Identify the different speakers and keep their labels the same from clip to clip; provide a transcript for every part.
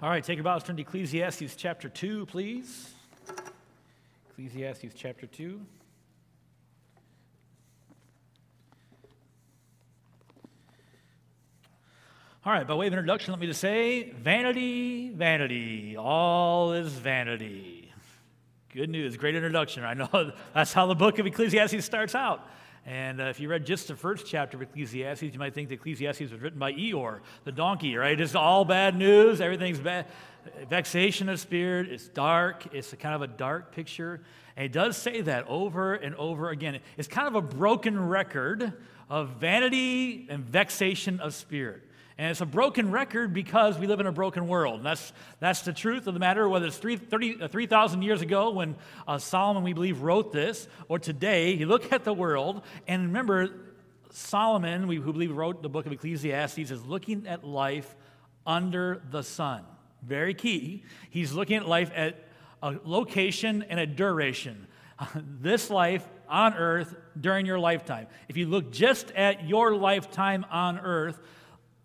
Speaker 1: All right, take your Bibles, turn to Ecclesiastes chapter 2, please. Ecclesiastes chapter 2. All right, by way of introduction, let me just say vanity, vanity, all is vanity. Good news, great introduction. I know that's how the book of Ecclesiastes starts out. And uh, if you read just the first chapter of Ecclesiastes, you might think that Ecclesiastes was written by Eeyore, the donkey, right? It's all bad news, everything's bad. Vexation of spirit, it's dark, it's kind of a dark picture. And it does say that over and over again. It's kind of a broken record of vanity and vexation of spirit. And it's a broken record because we live in a broken world. And that's, that's the truth of the matter, whether it's 3,000 3, uh, years ago when uh, Solomon, we believe, wrote this, or today, you look at the world, and remember, Solomon, we, who believe wrote the book of Ecclesiastes, is looking at life under the sun. Very key. He's looking at life at a location and a duration. this life on earth during your lifetime. If you look just at your lifetime on earth,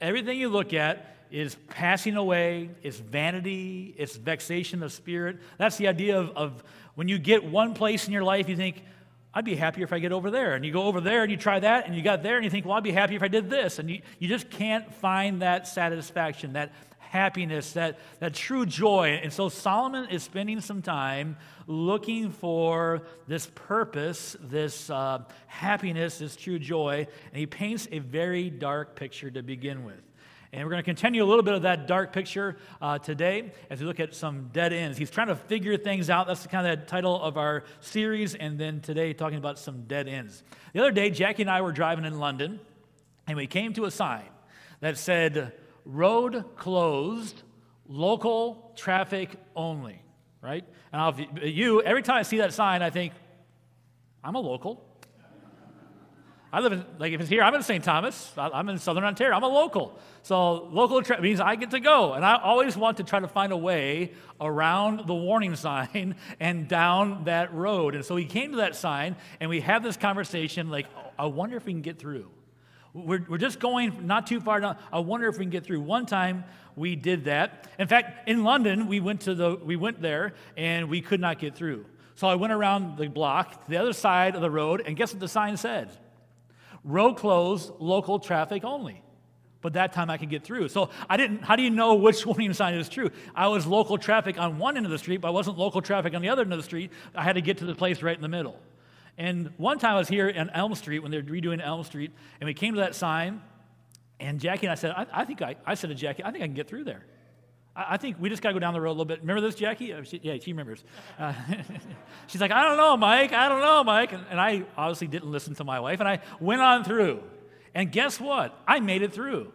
Speaker 1: Everything you look at is passing away, it's vanity, it's vexation of spirit. That's the idea of, of when you get one place in your life, you think, I'd be happier if I get over there. And you go over there and you try that, and you got there, and you think, well, I'd be happy if I did this. And you, you just can't find that satisfaction, that happiness, that, that true joy. And so Solomon is spending some time looking for this purpose, this uh, happiness, this true joy, and he paints a very dark picture to begin with. And we're going to continue a little bit of that dark picture uh, today as we look at some dead ends. He's trying to figure things out. That's the kind of the title of our series. And then today, talking about some dead ends. The other day, Jackie and I were driving in London, and we came to a sign that said, Road closed, local traffic only, right? And I'll, you, every time I see that sign, I think, I'm a local. I live in, like, if it's here, I'm in St. Thomas. I'm in Southern Ontario. I'm a local. So local tra- means I get to go. And I always want to try to find a way around the warning sign and down that road. And so we came to that sign and we had this conversation like, oh, I wonder if we can get through. We're, we're just going not too far. I wonder if we can get through. One time we did that. In fact, in London, we went, to the, we went there and we could not get through. So I went around the block to the other side of the road, and guess what the sign said? Road closed, local traffic only. But that time I could get through. So I didn't, how do you know which warning sign is true? I was local traffic on one end of the street, but I wasn't local traffic on the other end of the street. I had to get to the place right in the middle. And one time I was here on Elm Street when they were redoing Elm Street, and we came to that sign, and Jackie and I said, I, I think I, I said to Jackie, I think I can get through there. I, I think we just got to go down the road a little bit. Remember this, Jackie? Uh, she, yeah, she remembers. Uh, she's like, I don't know, Mike. I don't know, Mike. And, and I obviously didn't listen to my wife, and I went on through. And guess what? I made it through.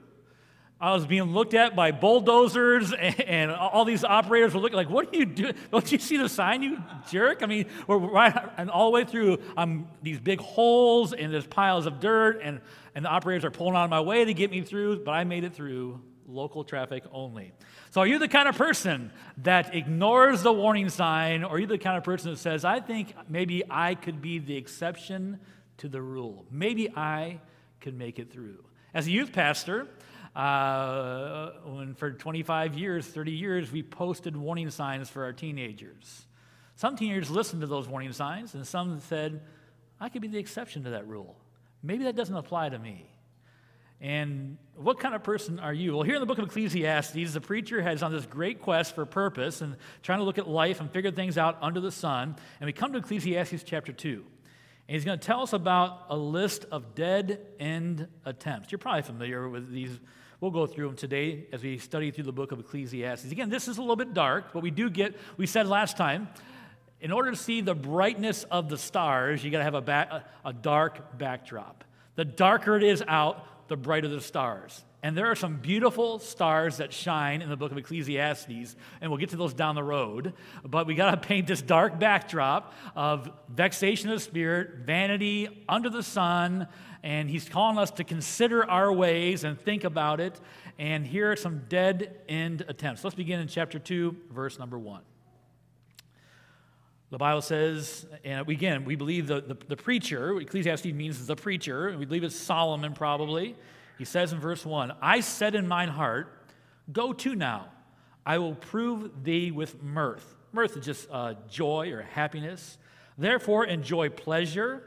Speaker 1: I was being looked at by bulldozers, and, all these operators were looking like, "What are you doing? Don't you see the sign, you jerk?" I mean, we're right, and all the way through, I'm these big holes and there's piles of dirt, and and the operators are pulling out of my way to get me through, but I made it through. Local traffic only. So, are you the kind of person that ignores the warning sign, or are you the kind of person that says, "I think maybe I could be the exception to the rule. Maybe I could make it through." As a youth pastor. Uh, when for 25 years, 30 years, we posted warning signs for our teenagers. Some teenagers listened to those warning signs, and some said, I could be the exception to that rule. Maybe that doesn't apply to me. And what kind of person are you? Well, here in the book of Ecclesiastes, the preacher has on this great quest for purpose and trying to look at life and figure things out under the sun. And we come to Ecclesiastes chapter 2. And he's going to tell us about a list of dead end attempts. You're probably familiar with these We'll go through them today as we study through the book of Ecclesiastes. Again, this is a little bit dark, but we do get, we said last time, in order to see the brightness of the stars, you got to have a, back, a, dark backdrop. The darker it is out, the brighter the stars. And there are some beautiful stars that shine in the book of Ecclesiastes, and we'll get to those down the road. But we got to paint this dark backdrop of vexation of spirit, vanity, under the sun, and he's calling us to consider our ways and think about it. And here are some dead end attempts. Let's begin in chapter 2, verse number 1. The Bible says, and again, we believe the, the, the preacher, Ecclesiastes means the preacher, we believe it's Solomon probably. He says in verse 1 I said in mine heart, Go to now. I will prove thee with mirth. Mirth is just uh, joy or happiness. Therefore, enjoy pleasure,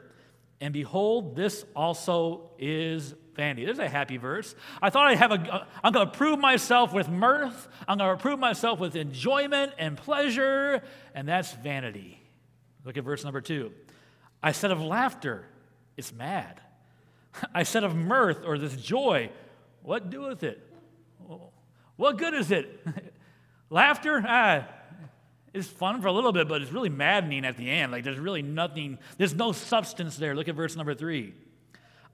Speaker 1: and behold, this also is vanity. There's a happy verse. I thought I'd have a, I'm going to prove myself with mirth. I'm going to prove myself with enjoyment and pleasure, and that's vanity. Look at verse number two. I said of laughter, it's mad. I said of mirth or this joy, what doeth it? What good is it? laughter, ah, it's fun for a little bit, but it's really maddening at the end. Like there's really nothing, there's no substance there. Look at verse number three.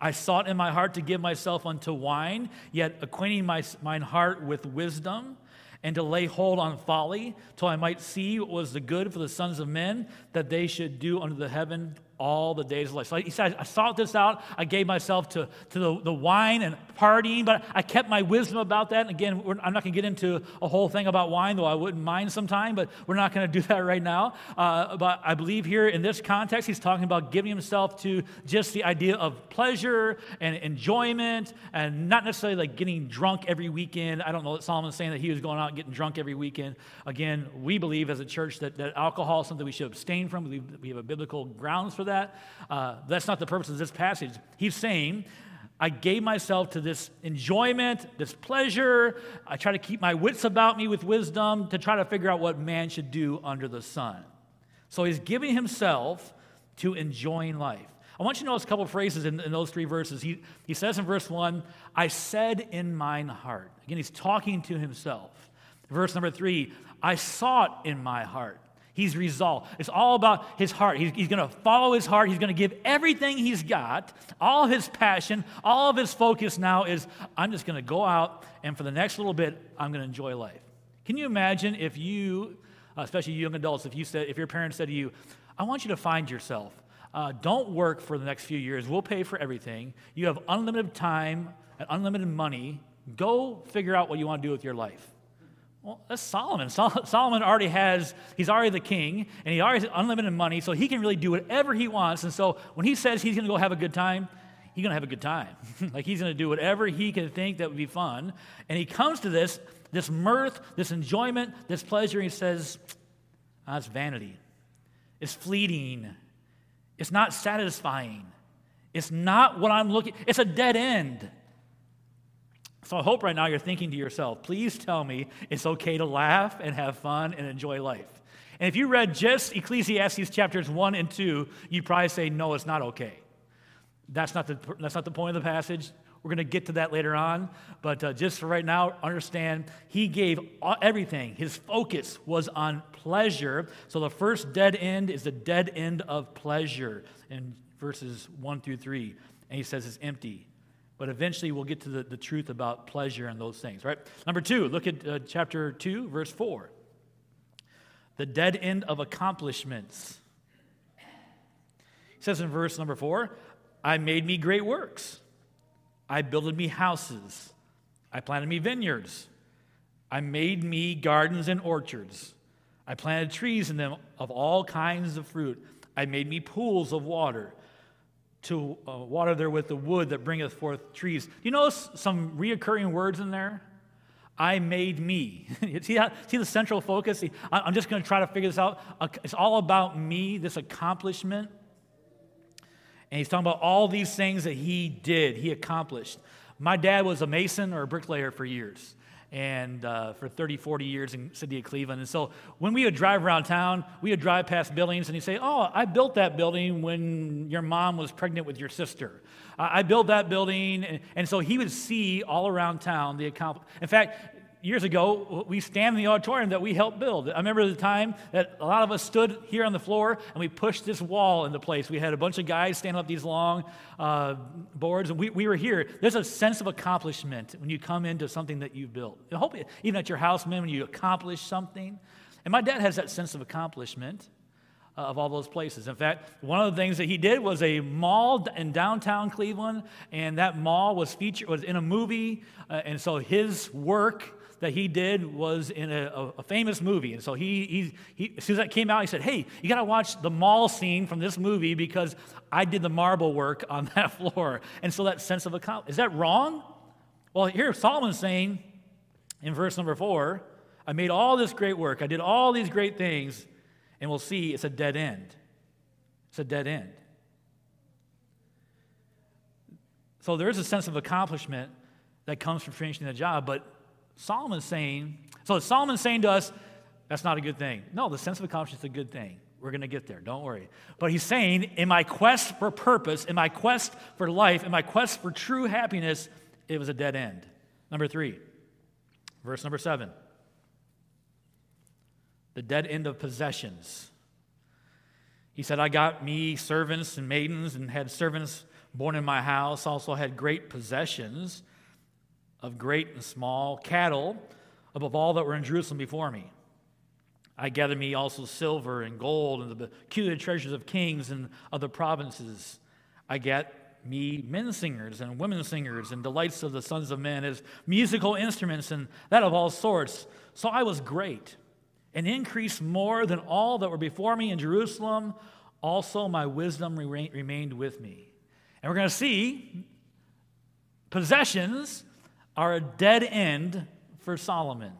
Speaker 1: I sought in my heart to give myself unto wine, yet acquainting my, mine heart with wisdom, and to lay hold on folly, till I might see what was the good for the sons of men, that they should do under the heaven all the days of life. So he said, I sought this out. I gave myself to, to the, the wine and partying, but I kept my wisdom about that. And again, I'm not going to get into a whole thing about wine, though I wouldn't mind sometime, but we're not going to do that right now. Uh, but I believe here in this context, he's talking about giving himself to just the idea of pleasure and enjoyment and not necessarily like getting drunk every weekend. I don't know that Solomon's saying that he was going out getting drunk every weekend. Again, we believe as a church that, that alcohol is something we should abstain from. We, we have a biblical grounds for that. Uh, that's not the purpose of this passage. He's saying, I gave myself to this enjoyment, this pleasure. I try to keep my wits about me with wisdom to try to figure out what man should do under the sun. So he's giving himself to enjoying life. I want you to notice a couple phrases in, in, those three verses. He, he says in verse one, I said in mine heart. Again, he's talking to himself. Verse number three, I sought in my heart. He's resolved. It's all about his heart. He's, he's going to follow his heart. He's going to give everything he's got, all his passion, all of his focus now is I'm just going to go out and for the next little bit, I'm going to enjoy life. Can you imagine if you, uh, especially young adults, if you said, if your parents said to you, I want you to find yourself. Uh, don't work for the next few years. We'll pay for everything. You have unlimited time and unlimited money. Go figure out what you want to do with your life. Well, that's Solomon. Sol- Solomon already has, he's already the king, and he already has unlimited money, so he can really do whatever he wants. And so when he says he's going to go have a good time, he's going to have a good time. like he's going to do whatever he can think that would be fun. And he comes to this, this mirth, this enjoyment, this pleasure, and he says, ah, it's vanity. It's fleeting. It's not satisfying. It's not what I'm looking, it's a dead end. So I hope right now you're thinking to yourself, please tell me it's okay to laugh and have fun and enjoy life. And if you read just Ecclesiastes chapters 1 and 2, you'd probably say, no, it's not okay. That's not the, that's not the point of the passage. We're going to get to that later on. But uh, just for right now, understand he gave everything. His focus was on pleasure. So the first dead end is the dead end of pleasure in verses 1 through 3. And he says it's empty. But eventually we'll get to the, the truth about pleasure and those things, right? Number two, look at uh, chapter 2, verse 4. The dead end of accomplishments. He says in verse number 4 I made me great works. I builded me houses. I planted me vineyards. I made me gardens and orchards. I planted trees in them of all kinds of fruit. I made me pools of water to uh, water there with the wood that bringeth forth trees. Do you notice some reoccurring words in there? I made me. see, how, see the central focus? I'm just going to try to figure this out. It's all about me, this accomplishment. And he's talking about all these things that he did, he accomplished. My dad was a mason or a bricklayer for years and uh, for 30, 40 years in city of Cleveland. And so when we would drive around town, we would drive past buildings and he'd say, oh, I built that building when your mom was pregnant with your sister. I built that building. And, and so he would see all around town the accomplishment. In fact, years ago, we stand in the auditorium that we helped build. I remember the time that a lot of us stood here on the floor and we pushed this wall into place. We had a bunch of guys standing up these long uh, boards, and we, we were here. There's a sense of accomplishment when you come into something that you've built. I hope even at your house, man, when you accomplish something. And my dad has that sense of accomplishment uh, of all those places. In fact, one of the things that he did was a mall in downtown Cleveland, and that mall was featured was in a movie, uh, and so his work that he did was in a, a famous movie. And so he, he, he, as soon as that came out, he said, Hey, you got to watch the mall scene from this movie because I did the marble work on that floor. And so that sense of account, is that wrong? Well, here Solomon's saying in verse number four, I made all this great work. I did all these great things. And we'll see it's a dead end. It's a dead end. So there is a sense of accomplishment that comes from finishing the job, but Solomon's saying, so Solomon's saying to us, that's not a good thing. No, the sense of accomplishment is a good thing. We're going to get there, don't worry. But he's saying, in my quest for purpose, in my quest for life, in my quest for true happiness, it was a dead end. Number three, verse number seven the dead end of possessions. He said, I got me servants and maidens and had servants born in my house, also had great possessions of great and small cattle above all that were in Jerusalem before me. I gathered me also silver and gold and the peculiar treasures of kings and of the provinces. I get me men singers and women singers and delights of the sons of men as musical instruments and that of all sorts. So I was great and increased more than all that were before me in Jerusalem. Also, my wisdom remained with me. And we're going to see possessions are a dead end for Solomon.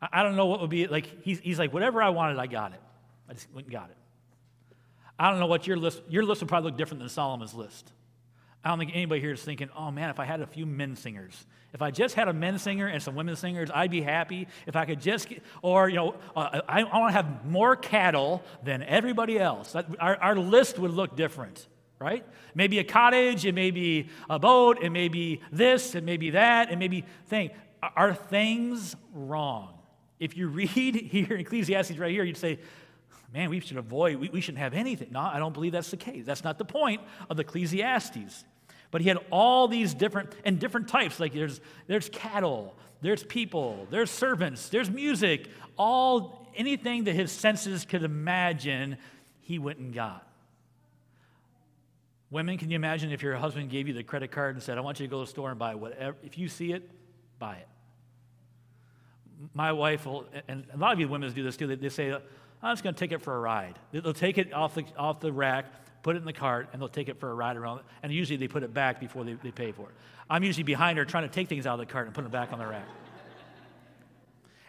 Speaker 1: I don't know what would be like. He's, he's like, whatever I wanted, I got it. I just went and got it. I don't know what your list, your list would probably look different than Solomon's list. I don't think anybody here is thinking, oh man, if I had a few men singers, if I just had a men singer and some women singers, I'd be happy. If I could just, get, or, you know, uh, I, I want to have more cattle than everybody else. That, our, our list would look different right? Maybe a cottage, it may be a boat, it may be this, it may be that, it may be thing. Are things wrong? If you read here in Ecclesiastes right here, you'd say, man, we should avoid, we, we shouldn't have anything. No, I don't believe that's the case. That's not the point of Ecclesiastes. But he had all these different and different types. Like there's there's cattle, there's people, there's servants, there's music, all anything that his senses could imagine, he went and got. Women, can you imagine if your husband gave you the credit card and said, I want you to go to the store and buy whatever, if you see it, buy it. My wife will, and a lot of you women do this too, they, say, I'm just going to take it for a ride. They'll take it off the, off the rack, put it in the cart, and they'll take it for a ride around. And usually they put it back before they, they pay for it. I'm usually behind her trying to take things out of the cart and put them back on the rack.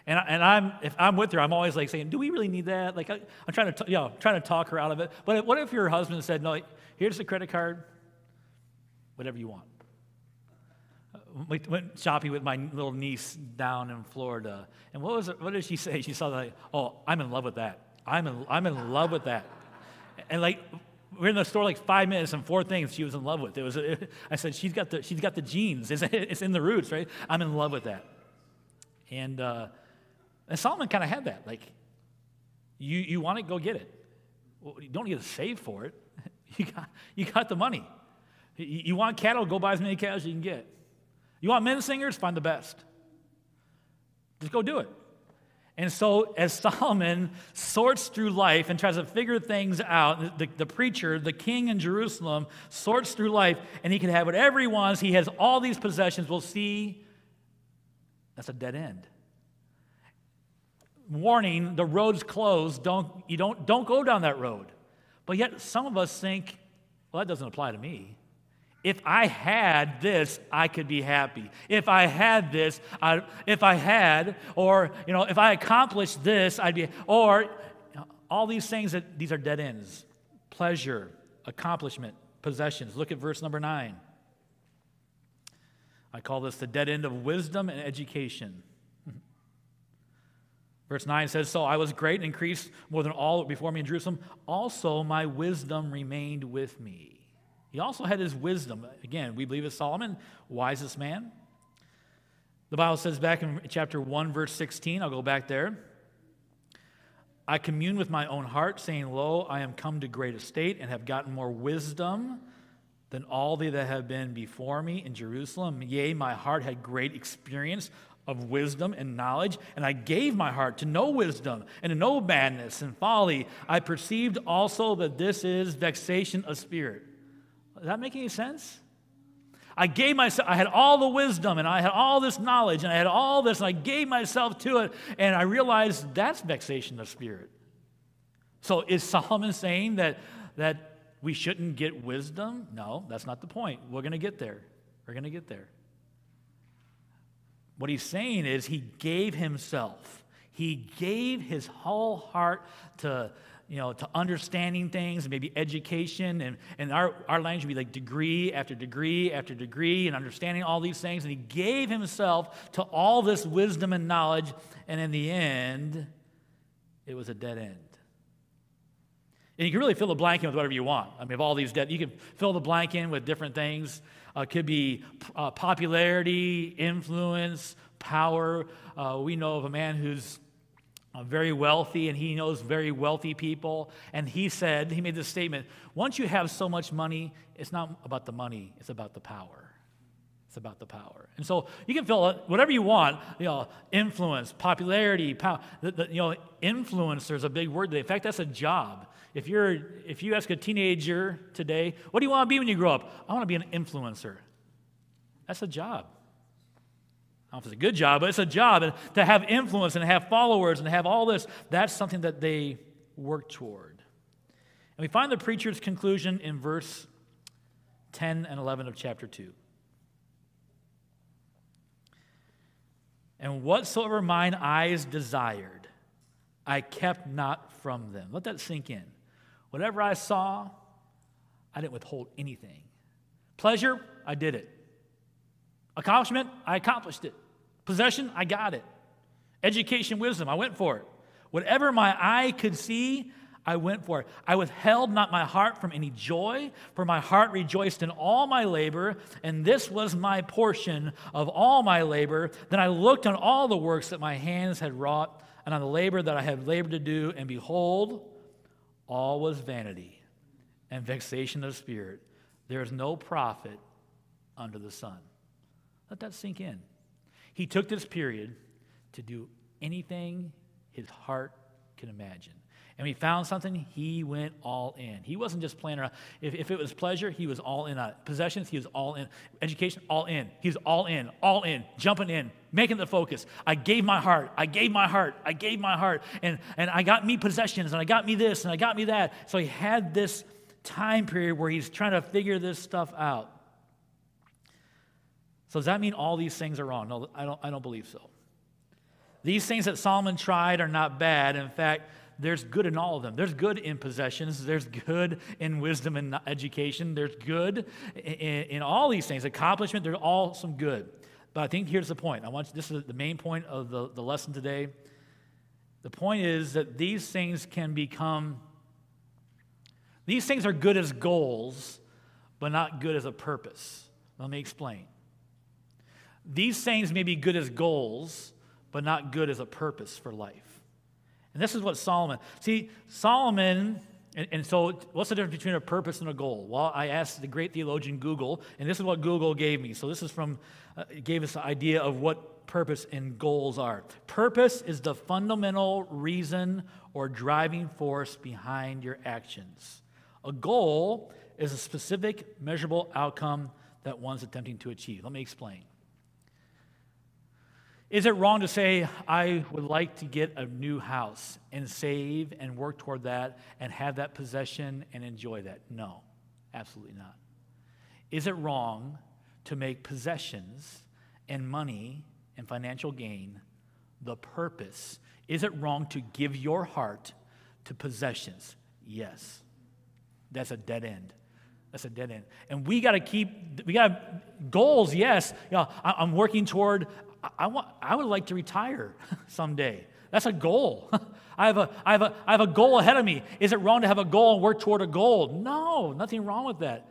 Speaker 1: And, I, and I'm, if I'm with her, I'm always like saying, do we really need that? Like, I, am trying to, you know, trying to talk her out of it. But what if your husband said, no, Here's the credit card, whatever you want. We went shopping with my little niece down in Florida. And what, was it, what did she say? She saw like, oh, I'm in love with that. I'm in, I'm in love with that. And like, we're in the store like five minutes and four things she was in love with. It was, it, I said, she's got the, she's got the genes. It's, it's in the roots, right? I'm in love with that. And, uh, and Solomon kind of had that. Like, you, you want it, go get it. Well, you don't need to save for it. You got, you got the money. You want cattle, go buy as many cattle as you can get. You want men singers, find the best. Just go do it. And so, as Solomon sorts through life and tries to figure things out, the, the preacher, the king in Jerusalem, sorts through life, and he can have whatever he wants. He has all these possessions. We'll see that's a dead end. Warning: the road's closed. Don't you don't don't go down that road. But yet, some of us think, well, that doesn't apply to me. If I had this, I could be happy. If I had this, I, if I had, or you know, if I accomplished this, I'd be, or you know, all these things that these are dead ends. Pleasure, accomplishment, possessions. Look at verse number nine. I call this the dead end of wisdom and education. Verse 9 says, So I was great and increased more than all before me in Jerusalem. Also, my wisdom remained with me. He also had his wisdom. Again, we believe it's Solomon, wisest man. The Bible says back in chapter 1, verse 16, I'll go back there. I commune with my own heart, saying, Lo, I am come to great estate and have gotten more wisdom than all they that have been before me in Jerusalem. Yea, my heart had great experience of wisdom and knowledge, and I gave my heart to know wisdom and to know madness and folly. I perceived also that this is vexation of spirit. Does that make any sense? I gave myself, I had all the wisdom and I had all this knowledge and I had all this and I gave myself to it and I realized that's vexation of spirit. So is Solomon saying that, that we shouldn't get wisdom? No, that's not the point. We're going to get there. We're going to get there. What he's saying is he gave himself. He gave his whole heart to, you know, to understanding things maybe education. And, and our, our language would be like degree after degree after degree and understanding all these things. And he gave himself to all this wisdom and knowledge. And in the end, it was a dead end. And you can really fill the blank in with whatever you want. I mean, of all these dead, you can fill the blank in with different things. Uh, could be uh, popularity, influence, power. Uh, we know of a man who's uh, very wealthy and he knows very wealthy people. And he said, he made this statement once you have so much money, it's not about the money, it's about the power. It's about the power. And so you can fill whatever you want, you know, influence, popularity, power. The, the, you know, influencer is a big word. In fact, that's a job. If, you're, if you ask a teenager today, what do you want to be when you grow up? I want to be an influencer. That's a job. I don't know if it's a good job, but it's a job. And to have influence and have followers and have all this, that's something that they work toward. And we find the preacher's conclusion in verse 10 and 11 of chapter 2. And whatsoever mine eyes desired, I kept not from them. Let that sink in. Whatever I saw, I didn't withhold anything. Pleasure, I did it. Accomplishment, I accomplished it. Possession, I got it. Education, wisdom, I went for it. Whatever my eye could see, I went for it. I withheld not my heart from any joy, for my heart rejoiced in all my labor, and this was my portion of all my labor. Then I looked on all the works that my hands had wrought, and on the labor that I had labored to do, and behold, all was vanity and vexation of spirit. There is no profit under the sun. Let that sink in. He took this period to do anything his heart can imagine. And he found something, he went all in. He wasn't just playing around. If, if it was pleasure, he was all in. Possessions, he was all in. Education, all in. He's all in, all in, jumping in, making the focus. I gave my heart. I gave my heart. I gave my heart. And, and I got me possessions, and I got me this, and I got me that. So he had this time period where he's trying to figure this stuff out. So does that mean all these things are wrong? No, I don't, I don't believe so. These things that Solomon tried are not bad. In fact, there's good in all of them. There's good in possessions, there's good in wisdom and education, there's good in, in all these things. Accomplishment, there's all some good. But I think here's the point. I want you, this is the main point of the, the lesson today. The point is that these things can become, these things are good as goals, but not good as a purpose. Let me explain. These things may be good as goals, but not good as a purpose for life. And this is what Solomon, see, Solomon, and, and, so what's the difference between a purpose and a goal? Well, I asked the great theologian Google, and this is what Google gave me. So this is from, uh, gave us an idea of what purpose and goals are. Purpose is the fundamental reason or driving force behind your actions. A goal is a specific, measurable outcome that one's attempting to achieve. Let me explain. Is it wrong to say, I would like to get a new house and save and work toward that and have that possession and enjoy that? No, absolutely not. Is it wrong to make possessions and money and financial gain the purpose? Is it wrong to give your heart to possessions? Yes. That's a dead end. That's a dead end. And we got to keep, we got goals, yes. You know, I'm working toward I, want, I would like to retire someday. That's a goal. I have a, I, have a, I have a goal ahead of me. Is it wrong to have a goal and work toward a goal? No, nothing wrong with that.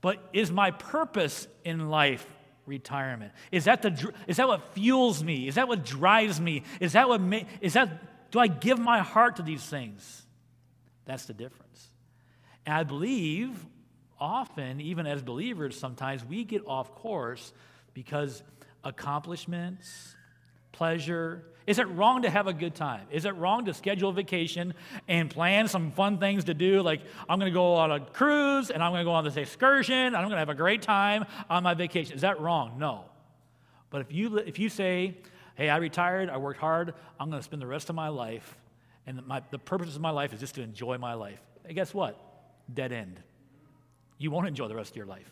Speaker 1: But is my purpose in life retirement? Is that, the, is that what fuels me? Is that what drives me? Is that what ma- is that, do I give my heart to these things? That's the difference. And I believe often, even as believers, sometimes we get off course because accomplishments, pleasure. Is it wrong to have a good time? Is it wrong to schedule a vacation and plan some fun things to do? Like, I'm going to go on a cruise and I'm going to go on this excursion and I'm going to have a great time on my vacation. Is that wrong? No. But if you, if you say, hey, I retired, I worked hard, I'm going to spend the rest of my life, and my, the purpose of my life is just to enjoy my life, and guess what? Dead end. You won't enjoy the rest of your life.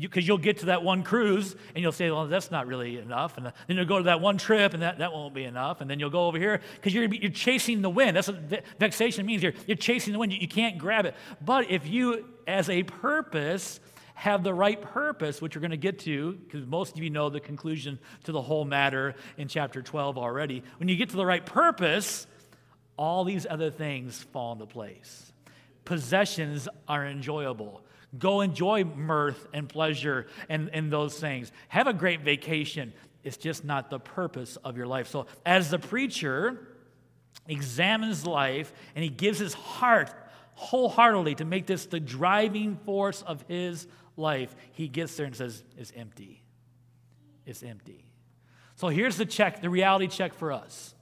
Speaker 1: Because you, will get to that one cruise and you'll say, well, that's not really enough. And then you'll go to that one trip and that, that won't be enough. And then you'll go over here because you're, you're chasing the wind. That's what vexation means. You're, you're chasing the wind. You, you can't grab it. But if you, as a purpose, have the right purpose, which we're going to get to, because most of you know the conclusion to the whole matter in chapter 12 already. When you get to the right purpose, all these other things fall into place. Possessions are enjoyable. Go enjoy mirth and pleasure and, and those things. Have a great vacation. It's just not the purpose of your life. So, as the preacher examines life and he gives his heart wholeheartedly to make this the driving force of his life, he gets there and says, It's empty. It's empty. So, here's the check, the reality check for us.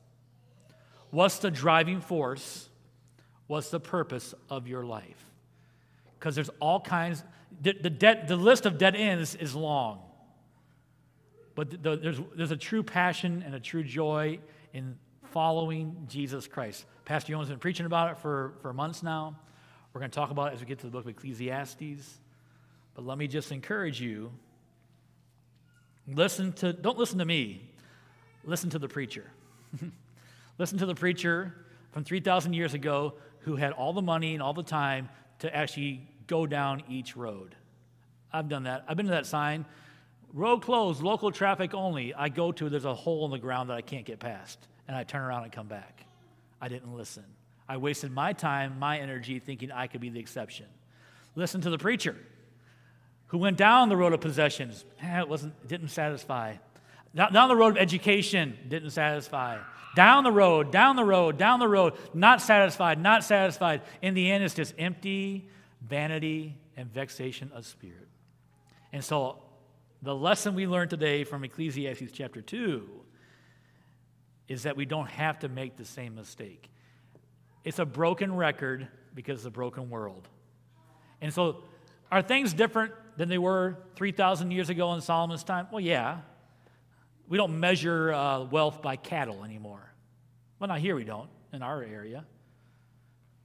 Speaker 1: What's the driving force? What's the purpose of your life? Because there's all kinds, the, the, the list of dead ends is long. But the, the, there's, there's a true passion and a true joy in following Jesus Christ. Pastor Young's been preaching about it for, for months now. We're going to talk about it as we get to the book of Ecclesiastes. But let me just encourage you listen to, don't listen to me, listen to the preacher. listen to the preacher from 3,000 years ago who had all the money and all the time to actually go down each road. I've done that. I've been to that sign, road closed, local traffic only. I go to, there's a hole in the ground that I can't get past, and I turn around and come back. I didn't listen. I wasted my time, my energy, thinking I could be the exception. Listen to the preacher who went down the road of possessions. Eh, it wasn't, didn't satisfy. Down the road of education, didn't satisfy. Down the road, down the road, down the road, not satisfied, not satisfied. In the end, it's just empty vanity and vexation of spirit. And so, the lesson we learned today from Ecclesiastes chapter 2 is that we don't have to make the same mistake. It's a broken record because it's a broken world. And so, are things different than they were 3,000 years ago in Solomon's time? Well, yeah. We don't measure uh, wealth by cattle anymore. Well, not here we don't, in our area.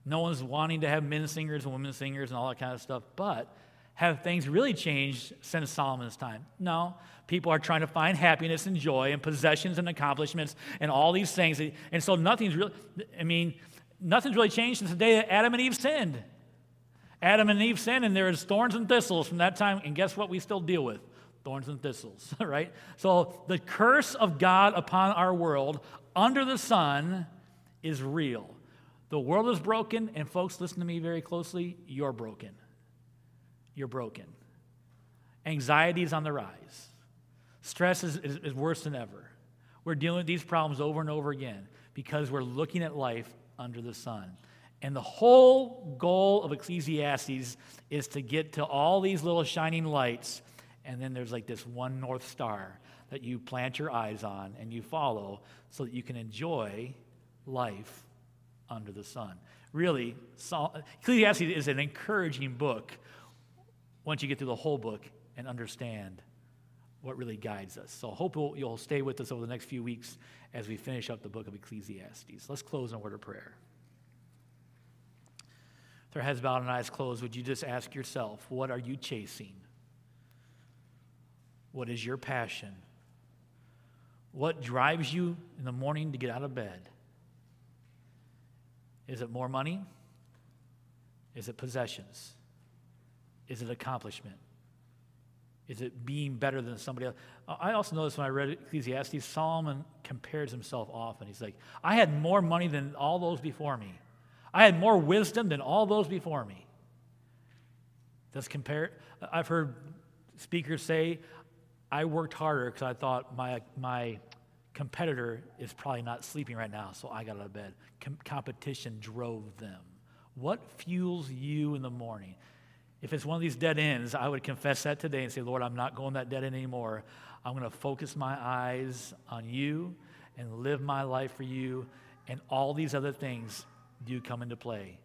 Speaker 1: No one's wanting to have men singers and women singers and all that kind of stuff. But have things really changed since Solomon's time? No. People are trying to find happiness and joy and possessions and accomplishments and all these things. And so nothing's really, I mean, nothing's really changed since the day that Adam and Eve sinned. Adam and Eve sinned, and there is thorns and thistles from that time. And guess what we still deal with? Thorns and thistles, right? So the curse of God upon our world under the sun is real. The world is broken, and folks, listen to me very closely. You're broken. You're broken. Anxiety is on the rise. Stress is, is, is worse than ever. We're dealing with these problems over and over again because we're looking at life under the sun. And the whole goal of Ecclesiastes is to get to all these little shining lights and then there's like this one North Star that you plant your eyes on and you follow so that you can enjoy life under the sun. Really, Ecclesiastes is an encouraging book once you get through the whole book and understand what really guides us. So I hope you'll, stay with us over the next few weeks as we finish up the book of Ecclesiastes. Let's close in a word of prayer. With our heads bowed and eyes closed, would you just ask yourself, what are you chasing? What is your passion? What drives you in the morning to get out of bed? Is it more money? Is it possessions? Is it accomplishment? Is it being better than somebody else? I also noticed when I read Ecclesiastes, Solomon compares himself often. He's like, I had more money than all those before me. I had more wisdom than all those before me. Does compare? I've heard speakers say, I worked harder because I thought my, my competitor is probably not sleeping right now, so I got out of bed. Com- competition drove them. What fuels you in the morning? If it's one of these dead ends, I would confess that today and say, Lord, I'm not going that dead end anymore. I'm going to focus my eyes on you and live my life for you, and all these other things do come into play.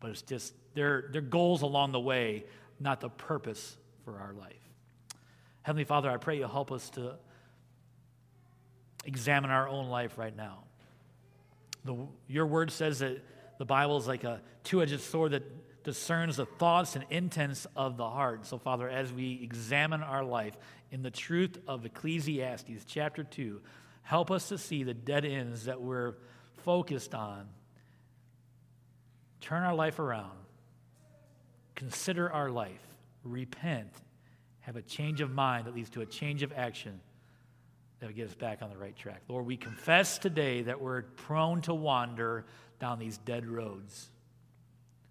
Speaker 1: But it's just, they're, they're goals along the way, not the purpose for our life. Heavenly Father, I pray you help us to examine our own life right now. The, your word says that the Bible is like a two edged sword that, discerns the thoughts and intents of the heart. So, Father, as we examine our life in the truth of Ecclesiastes chapter 2, help us to see the dead ends that we're focused on. Turn our life around. Consider our life. Repent. Have a change of mind that leads to a change of action that would get us back on the right track. Lord, we confess today that we're prone to wander down these dead roads.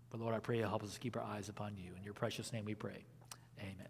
Speaker 1: But Lord, I pray you help us keep our eyes upon you. In your precious name we pray. Amen.